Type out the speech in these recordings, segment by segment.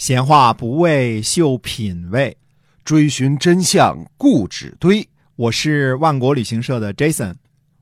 闲话不为秀品味，追寻真相固执堆。我是万国旅行社的 Jason，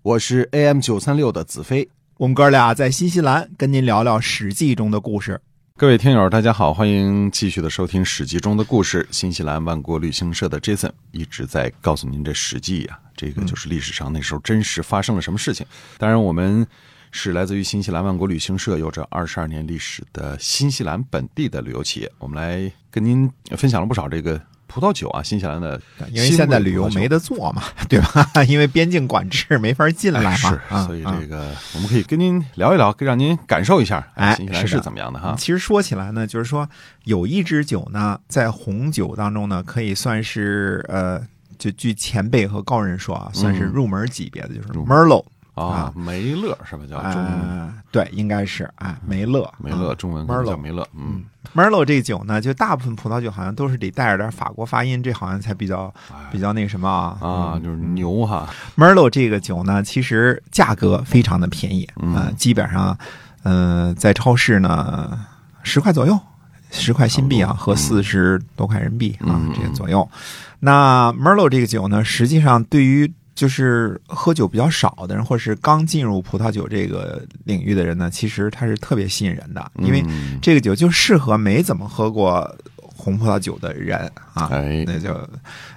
我是 AM 九三六的子飞。我们哥俩在新西兰跟您聊聊《史记》中的故事。各位听友，大家好，欢迎继续的收听《史记》中的故事。新西兰万国旅行社的 Jason 一直在告诉您，这《史记》呀，这个就是历史上那时候真实发生了什么事情。当然，我们是来自于新西兰万国旅行社，有着二十二年历史的新西兰本地的旅游企业。我们来跟您分享了不少这个葡萄酒啊，新西兰的，因为现在旅游没得做嘛，对吧？因为边境管制没法进来嘛，是，所以这个我们可以跟您聊一聊，让您感受一下，哎，新西兰是怎么样的哈。其实说起来呢，就是说有一支酒呢，在红酒当中呢，可以算是呃，就据前辈和高人说啊，算是入门级别的，就是 Merlot。啊，梅勒是吧？叫中文对，应该是啊，梅勒，梅勒中文叫梅勒。嗯，Merlot 这酒呢，就大部分葡萄酒好像都是得带着点法国发音，这好像才比较比较那个什么啊啊，就是牛哈。Merlot 这个酒呢，其实价格非常的便宜啊，基本上嗯，在超市呢十块左右，十块新币啊，和四十多块人民币啊，这个左右。那 Merlot 这个酒呢，实际上对于就是喝酒比较少的人，或者是刚进入葡萄酒这个领域的人呢，其实它是特别吸引人的，因为这个酒就适合没怎么喝过红葡萄酒的人啊。那就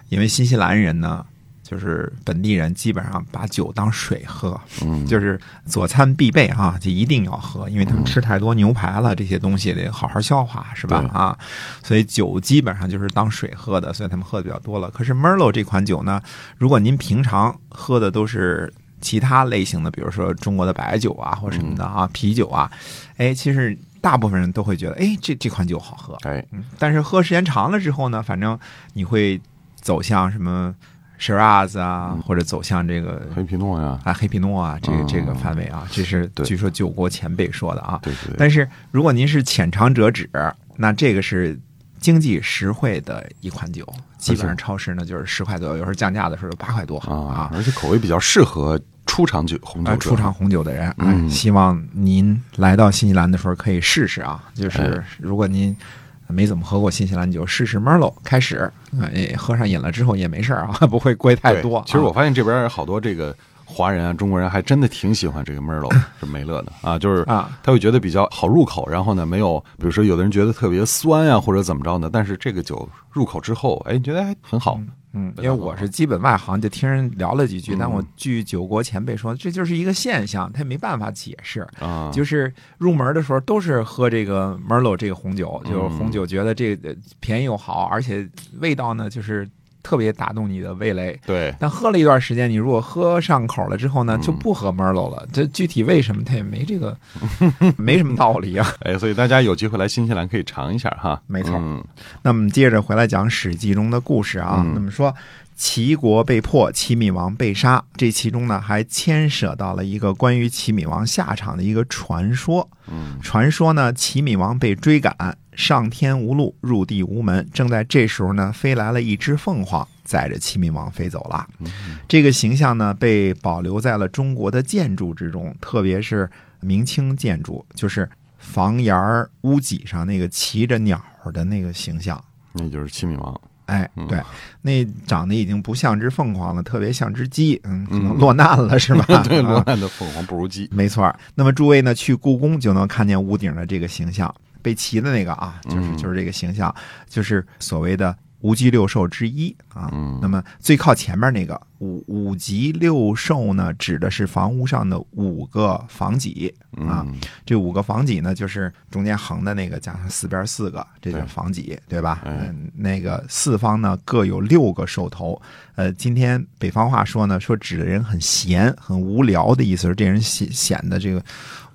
因为新西兰人呢。就是本地人基本上把酒当水喝，嗯，就是佐餐必备啊，就一定要喝，因为他们吃太多牛排了，这些东西得好好消化，是吧？啊，所以酒基本上就是当水喝的，所以他们喝的比较多了。可是 Merlot 这款酒呢，如果您平常喝的都是其他类型的，比如说中国的白酒啊或什么的啊，啤酒啊，哎，其实大部分人都会觉得，哎，这这款酒好喝，哎，但是喝时间长了之后呢，反正你会走向什么？Shiraz 啊，或者走向这个黑皮诺呀，啊，黑皮诺啊，这个这个范围啊，这是据说九国前辈说的啊。对对。但是如果您是浅尝辄止，那这个是经济实惠的一款酒，基本上超市呢就是十块左右，有时候降价的时候八块多啊。而且口味比较适合初尝酒红酒，初尝红酒的人。嗯。希望您来到新西兰的时候可以试试啊，就是如果您。没怎么喝过新西兰酒，试试 Merlot 开始，哎，喝上瘾了之后也没事啊，不会贵太多。其实我发现这边好多这个华人啊、中国人还真的挺喜欢这个 Merlot 是梅勒的啊，就是啊，他会觉得比较好入口，然后呢，没有比如说有的人觉得特别酸啊或者怎么着呢，但是这个酒入口之后，哎，觉得还很好。嗯，因为我是基本外行，就听人聊了几句。但我据酒国前辈说，这就是一个现象，他也没办法解释啊。就是入门的时候都是喝这个 Merlot 这个红酒，就是红酒，觉得这个便宜又好，而且味道呢就是。特别打动你的味蕾，对。但喝了一段时间，你如果喝上口了之后呢，就不喝 Merlot 了。这具体为什么，它也没这个，没什么道理啊。哎，所以大家有机会来新西兰可以尝一下哈。没错。嗯那么接着回来讲《史记》中的故事啊。嗯那么说。齐国被破，齐闵王被杀，这其中呢还牵涉到了一个关于齐闵王下场的一个传说。嗯，传说呢，齐闵王被追赶，上天无路，入地无门。正在这时候呢，飞来了一只凤凰，载着齐闵王飞走了。这个形象呢，被保留在了中国的建筑之中，特别是明清建筑，就是房檐屋脊上那个骑着鸟的那个形象，那就是齐闵王。哎，对，那长得已经不像只凤凰了，特别像只鸡，嗯，可能落难了是吧？对，落难的凤凰不如鸡，没错。那么诸位呢，去故宫就能看见屋顶的这个形象，被骑的那个啊，就是就是这个形象，就是所谓的。五脊六兽之一啊，那么最靠前面那个五五脊六兽呢，指的是房屋上的五个房脊啊。这五个房脊呢，就是中间横的那个加上四边四个，这叫房脊，对吧？嗯，那个四方呢各有六个兽头。呃，今天北方话说呢，说指的人很闲、很无聊的意思，是这人显显得这个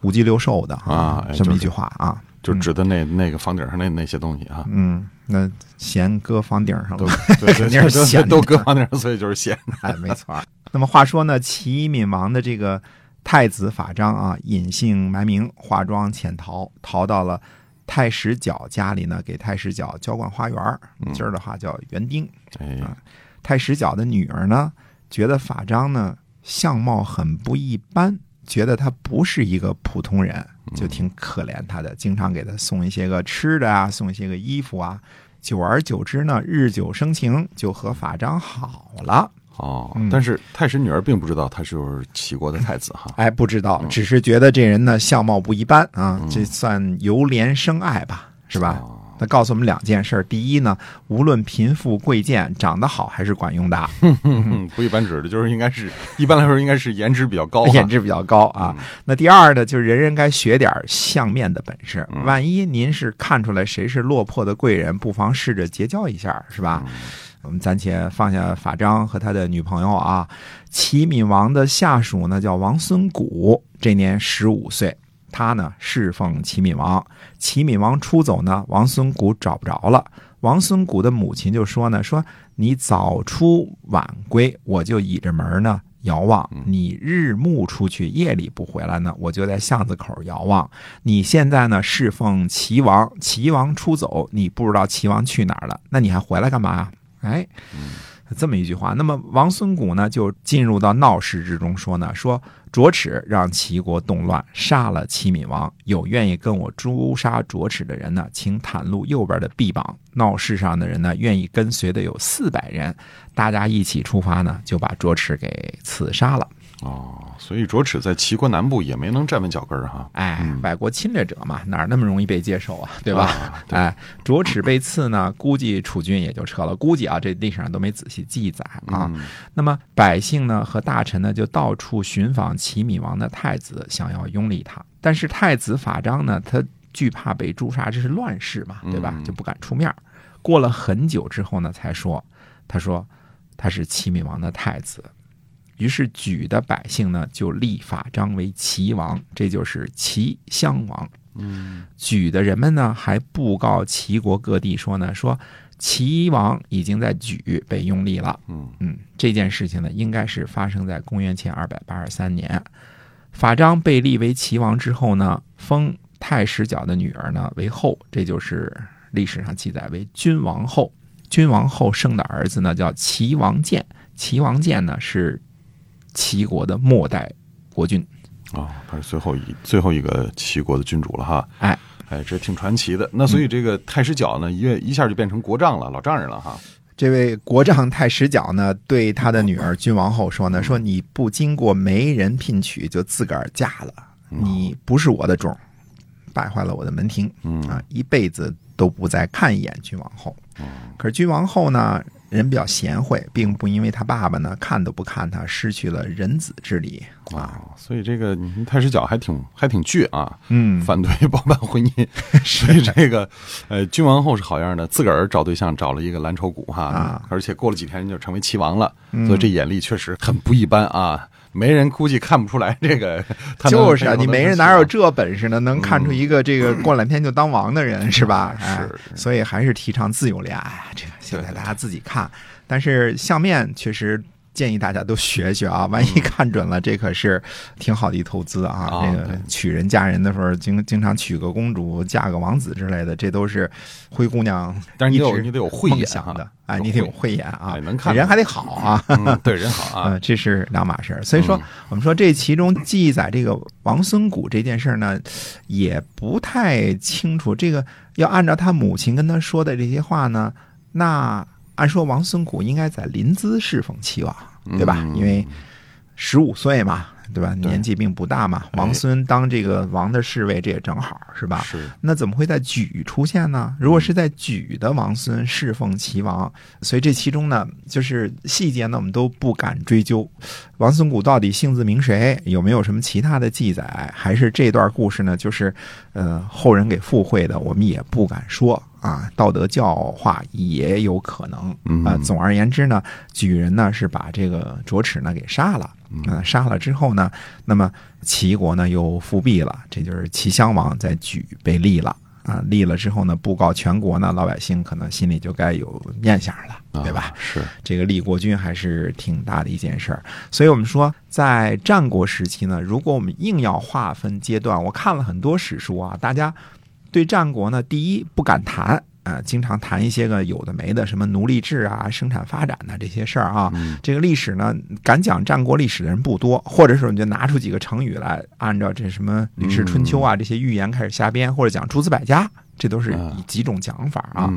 五脊六兽的啊，这么一句话啊。就指的那那个房顶上那那些东西啊，嗯，那弦搁房顶上了肯定 是弦，都搁房顶上，所以就是弦。哎，没错。那么话说呢，齐闵王的这个太子法章啊，隐姓埋名，化妆潜逃，逃到了太史角家里呢，给太史角浇灌花园今儿的话叫园丁。哎，太史角的女儿呢，觉得法章呢相貌很不一般。觉得他不是一个普通人，就挺可怜他的，经常给他送一些个吃的啊，送一些个衣服啊。久而久之呢，日久生情，就和法章好了。哦嗯，但是太史女儿并不知道他是齐国的太子哈。哎，不知道，只是觉得这人呢相貌不一般啊，嗯这算由怜生爱吧，是吧？哦那告诉我们两件事儿：第一呢，无论贫富贵贱，长得好还是管用的，嗯，不一般指的就是应该是一般来说应该是颜值比较高哈，颜值比较高啊。那第二呢，就是人人该学点相面的本事。嗯万一您是看出来谁是落魄的贵人，不妨试着结交一下，是吧？嗯我们暂且放下法章和他的女朋友啊。齐闵王的下属呢叫王孙谷，这年十五岁。他呢侍奉齐闵王，齐闵王出走呢，王孙谷找不着了。王孙谷的母亲就说呢：“说你早出晚归，我就倚着门呢遥望；你日暮出去，夜里不回来呢，我就在巷子口遥望。你现在呢侍奉齐王，齐王出走，你不知道齐王去哪儿了，那你还回来干嘛呀？哎，这么一句话。那么王孙谷呢，就进入到闹市之中，说呢，说卓齿让齐国动乱，杀了齐闵王。有愿意跟我诛杀卓齿的人呢，请袒露右边的臂膀。闹市上的人呢，愿意跟随的有四百人，大家一起出发呢，就把卓齿给刺杀了。哦，所以卓齿在齐国南部也没能站稳脚跟儿哈。哎，外国侵略者嘛，哪儿那么容易被接受啊，对吧？啊对哎，卓齿被刺呢，估计楚军也就撤了。估计啊，这历史上都没仔细记载啊。嗯那么百姓呢和大臣呢就到处寻访齐闵王的太子，想要拥立他。但是太子法章呢，他惧怕被诛杀，这是乱世嘛，对吧？嗯就不敢出面儿。过了很久之后呢，才说，他说他是齐闵王的太子。于是举的百姓呢就立法章为齐王，这就是齐襄王。嗯举的人们呢还布告齐国各地说呢，说齐王已经在举被拥立了。嗯嗯，这件事情呢，应该是发生在公元前二百八十三年。法章被立为齐王之后呢，封太史角的女儿呢为后，这就是历史上记载为君王后。君王后生的儿子呢叫齐王建，齐王建呢是齐国的末代国君。哦，他是最后一最后一个齐国的君主了哈。哎哎，这挺传奇的。那所以这个太史角呢，一跃一下就变成国丈了，老丈人了哈。这位国丈太史角呢，对他的女儿君王后说呢：“说你不经过媒人聘娶就自个儿嫁了，你不是我的种，败坏了我的门庭嗯啊，一辈子都不再看一眼君王后。可是君王后呢，人比较贤惠，并不因为他爸爸呢看都不看他，失去了人子之礼啊。啊，所以这个你太师角还挺还挺倔啊，嗯，反对 包办婚姻。所以这个呃，君王后是好样的，自个儿找对象找了一个蓝筹股哈，啊而且过了几天就成为齐王了，嗯所以这眼力确实很不一般啊。没人估计看不出来这个，就是啊，你没人哪有这本事呢？能看出一个这个过两天就当王的人是吧？是哎，所以还是提倡自由恋爱，这个现在大家自己看。但是相面确实建议大家都学学啊，万一看准了，这可是挺好的一投资啊。啊这个娶人嫁人的时候，经经常娶个公主，嫁个王子之类的，这都是灰姑娘但是你得有慧眼哈想的。哎，你得有慧慧眼啊哎，能看人还得好啊。嗯，对人好啊 呃，，这是两码事儿。所以说嗯，我们说这其中记载这个王孙谷这件事儿呢，也不太清楚。这个要按照他母亲跟他说的这些话呢，那按说王孙谷应该在临淄侍奉齐王，对吧？嗯因为十五岁嘛，对吧？年纪并不大嘛。王孙当这个王的侍卫，这也正好，是吧？是那怎么会在莒出现呢？如果是在莒的王孙侍奉齐王，所以这其中呢，就是细节呢，我们都不敢追究。王孙谷到底姓字名谁？有没有什么其他的记载？还是这段故事呢？就是呃后人给附会的，我们也不敢说啊。道德教化也有可能嗯啊。总而言之呢，举人呢是把这个卓齿呢给杀了。啊，杀了之后呢，那么齐国呢又复辟了，这就是齐襄王在举被立了啊。立了之后呢，布告全国呢，老百姓可能心里就该有念想了，对吧？啊是，这个立国君还是挺大的一件事儿，所以我们说，在战国时期呢，如果我们硬要划分阶段，我看了很多史书啊，大家对战国呢，第一不敢谈，啊，经常谈一些个有的没的，什么奴隶制啊、生产发展呐、这些事儿啊。嗯这个历史呢，敢讲战国历史的人不多，或者说你就拿出几个成语来，按照这什么《吕氏春秋》啊、这些寓言开始瞎编，或者讲诸子百家，这都是几种讲法啊。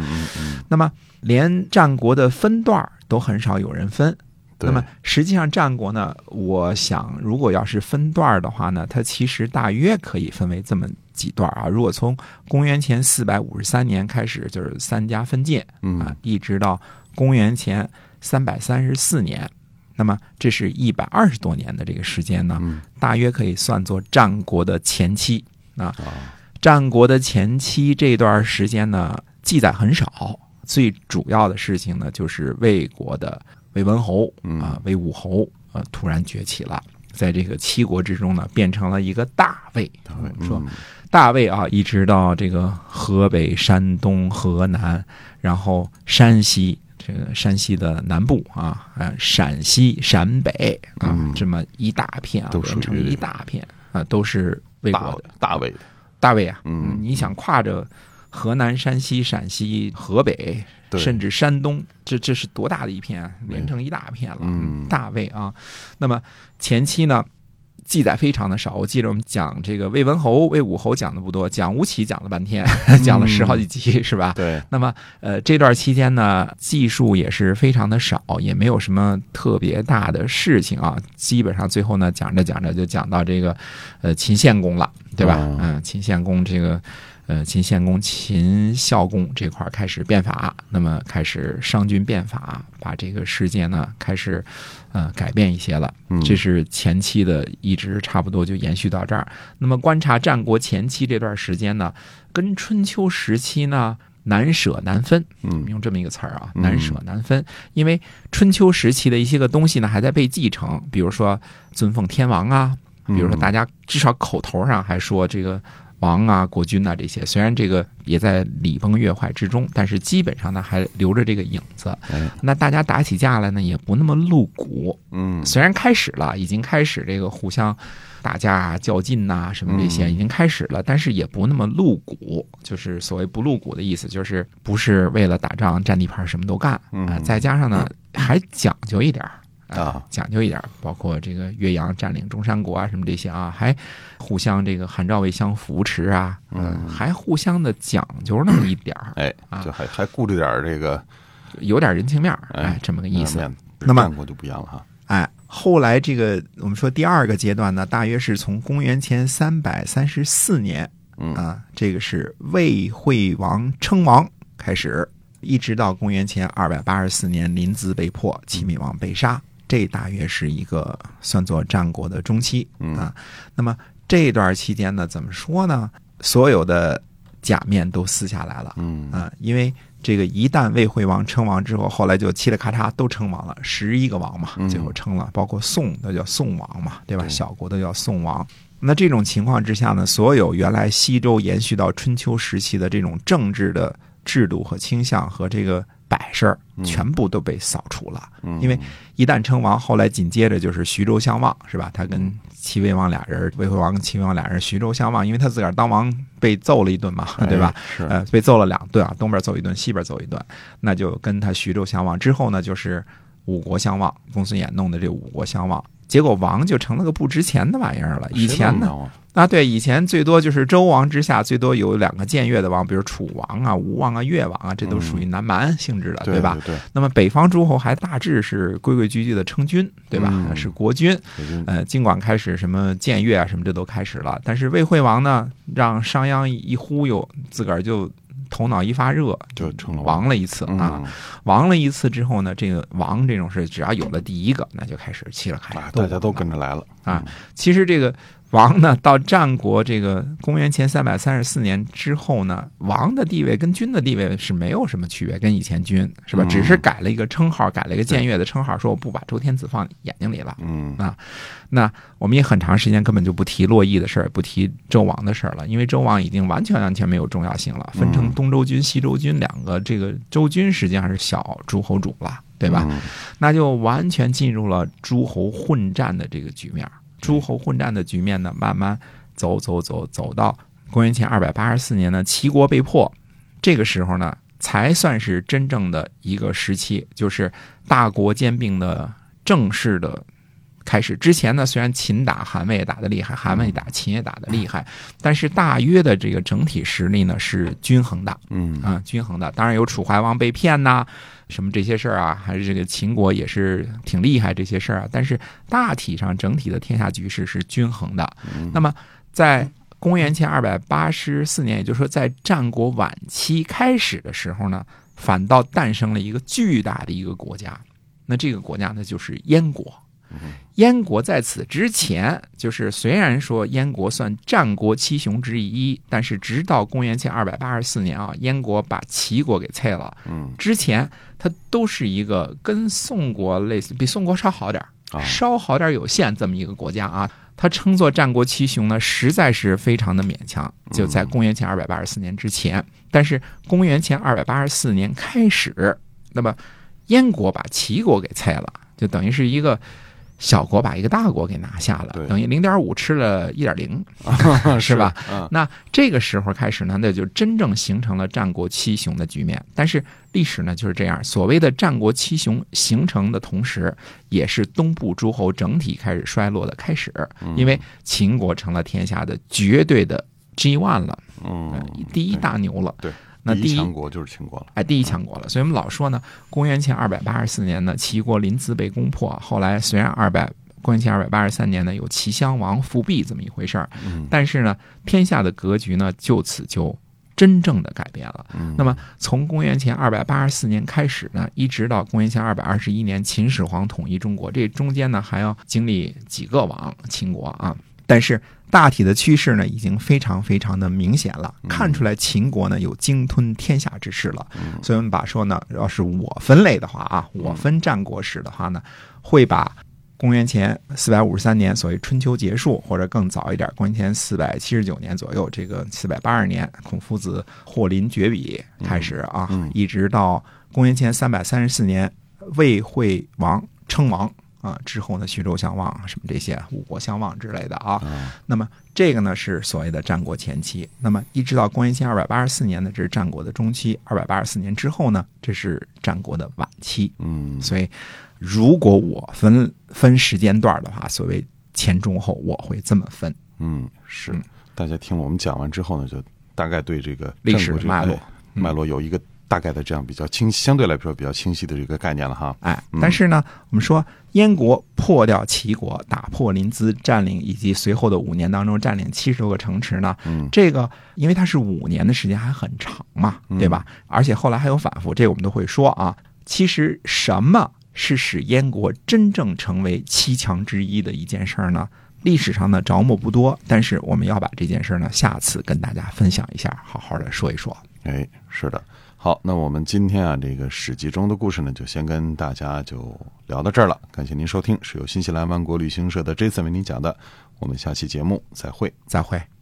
那么连战国的分段儿都很少有人分。那么实际上战国呢，我想如果要是分段儿的话呢，它其实大约可以分为这么几段啊。如果从公元前四百五十三年开始，就是三家分界啊嗯，一直到公元前三百三十四年，那么这是一百二十多年的这个时间呢，嗯大约可以算作战国的前期啊。啊，战国的前期这段时间呢，记载很少，最主要的事情呢，就是魏国的魏文侯嗯啊、魏武侯啊突然崛起了，在这个七国之中呢，变成了一个大魏。说嗯大卫啊，一直到这个河北、山东、河南，然后山西。这个山西的南部啊，呃，陕西、陕北啊，嗯这么一大片啊，都属于连成一大片啊，都是魏大国的大卫的，大魏啊，嗯你想跨着河南、山西、陕西、河北，甚至山东，这这是多大的一片啊，连成一大片了。嗯大卫啊，那么前期呢？记载非常的少，我记得我们讲这个魏文侯、魏武侯讲的不多，讲吴起讲了半天，讲了十好几集，是吧？对，那么，呃，这段期间呢，技术也是非常的少，也没有什么特别大的事情啊。基本上最后呢，讲着讲着就讲到这个，呃，秦献公了，对吧？哦嗯，秦献公这个，呃，秦献公、秦孝公这块儿开始变法，那么开始商君变法，把这个世界呢开始，呃，改变一些了。嗯这是前期的，一直差不多就延续到这儿。那么观察战国前期这段时间呢，跟春秋时期呢难舍难分。嗯用这么一个词儿啊，嗯难舍难分。因为春秋时期的一些个东西呢还在被继承，比如说尊奉天王啊，比如说大家至少口头上还说这个王啊、国君啊这些，虽然这个也在礼崩乐坏之中，但是基本上呢还留着这个影子。哎。那大家打起架来呢也不那么露骨，嗯。虽然开始了，已经开始这个互相打架啊、较劲呐、什么这些嗯。已经开始了，但是也不那么露骨。就是所谓不露骨的意思，就是不是为了打仗占地盘什么都干啊、嗯再加上呢还讲究一点儿啊，讲究一点，包括这个岳阳占领中山国啊什么这些啊，还互相这个韩赵魏相扶持啊，嗯。还互相的讲究那么一点儿，哎，啊。就还还顾着点儿这个有点人情面儿，哎哎，这么个意思。那么战国就不一样了哈，哎，后来这个我们说第二个阶段呢，大约是从公元前三百三十四年嗯。啊，这个是魏惠王称王开始，一直到公元前二百八十四年临淄被破，齐闵王被杀，这大约是一个算作战国的中期嗯啊。那么这段期间呢，怎么说呢？所有的假面都撕下来了。嗯啊，因为这个一旦魏惠王称王之后，后来就嘁哩咔嚓都称王了，十一个王嘛，嗯最后称了，包括宋都叫宋王嘛，对吧？小国都叫宋王。那这种情况之下呢，所有原来西周延续到春秋时期的这种政治的制度和倾向和这个摆设儿，嗯全部都被扫除了。嗯因为一旦称王，后来紧接着就是徐州相望，是吧？他跟齐威王俩人，魏惠王跟齐威王俩人徐州相望，因为他自个儿当王被揍了一顿嘛，对吧？呃，被揍了两顿啊，东边揍一顿，西边揍一顿，那就跟他徐州相望。之后呢，就是五国相望，公孙衍弄的这五国相望，结果王就成了个不值钱的玩意儿了。以前，呢，啊，对，以前最多就是周王之下最多有两个僭越的王，比如楚王啊、吴王啊、越王啊，这都属于南蛮性质的，对吧？？对，那么北方诸侯还大致是规规矩矩的称君，对吧？嗯是国君。呃，尽管开始什么僭越啊什么这都开始了，但是魏惠王呢，让商鞅一忽悠，自个儿就头脑一发热，就成了亡了一次啊。嗯亡了一次之后呢，这个亡这种事，只要有了第一个，那就开始气了开大家都跟着来了啊。其实这个王呢，到战国这个公元前三百三十四年之后呢，王的地位跟君的地位是没有什么区别，跟以前君是吧？嗯只是改了一个称号，改了一个僭越的称号，说我不把周天子放眼睛里了。嗯啊那我们也很长时间根本就不提洛邑的事儿，不提周王的事儿了，因为周王已经完全完全没有重要性了，分成嗯东周君、西周君两个，这个周君实际上是小诸侯主了，对吧？嗯那就完全进入了诸侯混战的这个局面。诸侯混战的局面呢，慢慢走走走走到公元前二百八十四年呢，齐国被破。这个时候呢，才算是真正的一个时期，就是大国兼并的正式的开始。之前呢，虽然秦打韩魏打得厉害，韩魏打秦也打得厉害，但是大约的这个整体实力呢是均衡的。嗯啊，均衡的。当然有楚怀王被骗呐，什么这些事儿啊，还是这个秦国也是挺厉害这些事儿啊。但是大体上整体的天下局势是均衡的。那么在公元前二百八十四年，也就是说在战国晚期开始的时候呢，反倒诞生了一个巨大的一个国家。那这个国家呢，就是燕国。燕国在此之前，就是虽然说燕国算战国七雄之一，但是直到公元前二百八十四年啊，燕国把齐国给废了。嗯之前它都是一个跟宋国类似，比宋国稍好点儿啊稍好点儿有限这么一个国家啊。它称作战国七雄呢，实在是非常的勉强。就在公元前二百八十四年之前，但是公元前二百八十四年开始，那么燕国把齐国给废了，就等于是一个小国把一个大国给拿下了，等于零点五吃了一点零，是吧？嗯那这个时候开始呢，那就真正形成了战国七雄的局面。但是历史呢就是这样，所谓的战国七雄形成的同时，也是东部诸侯整体开始衰落的开始，因为秦国成了天下的绝对的 G one 了，嗯呃，第一大牛了。对，那第一第强国就是秦国了。哎，第一强国了。所以我们老说呢，公元前二百八十四年呢，齐国临淄被攻破。后来虽然二百公元前二百八十三年呢，有齐襄王复辟这么一回事儿，嗯但是呢，天下的格局呢，就此就真正的改变了。嗯那么从公元前二百八十四年开始呢，一直到公元前二百二十一年秦始皇统一中国，这中间呢还要经历几个王，秦国啊。但是大体的趋势呢，已经非常非常的明显了，看出来秦国呢有鲸吞天下之势了。所以我们把说呢，要是我分类的话啊，我分战国史的话呢，会把公元前四百五十三年，所谓春秋结束，或者更早一点，公元前四百七十九年左右，这个四百八十年，孔夫子霍林绝笔开始啊，嗯。一直到公元前三百三十四年，魏惠王称王啊，之后呢，徐州相望什么这些五国相望之类的啊。啊那么这个呢是所谓的战国前期，那么一直到公元前二百八十四年呢，这是战国的中期；二百八十四年之后呢，这是战国的晚期。嗯所以，如果我分分时间段的话，所谓前中后，我会这么分。嗯是嗯。大家听了我们讲完之后呢，就大概对这个历史脉络哎脉络有一个大概的这样比较清，相对来说比较清晰的这个概念了哈。哎嗯，但是呢，我们说燕国破掉齐国，打破临淄，占领以及随后的五年当中占领七十多个城池呢，嗯这个因为它是五年的时间还很长嘛，对吧？而且后来还有反复，这个我们都会说啊。其实什么是使燕国真正成为七强之一的一件事儿呢？历史上呢着墨不多，但是我们要把这件事儿呢下次跟大家分享一下，好好的说一说。哎，是的。好，那我们今天啊，这个史记中的故事呢，就先跟大家就聊到这儿了。感谢您收听，是由新西兰万国旅行社的 Jason 为您讲的。我们下期节目再会。再会。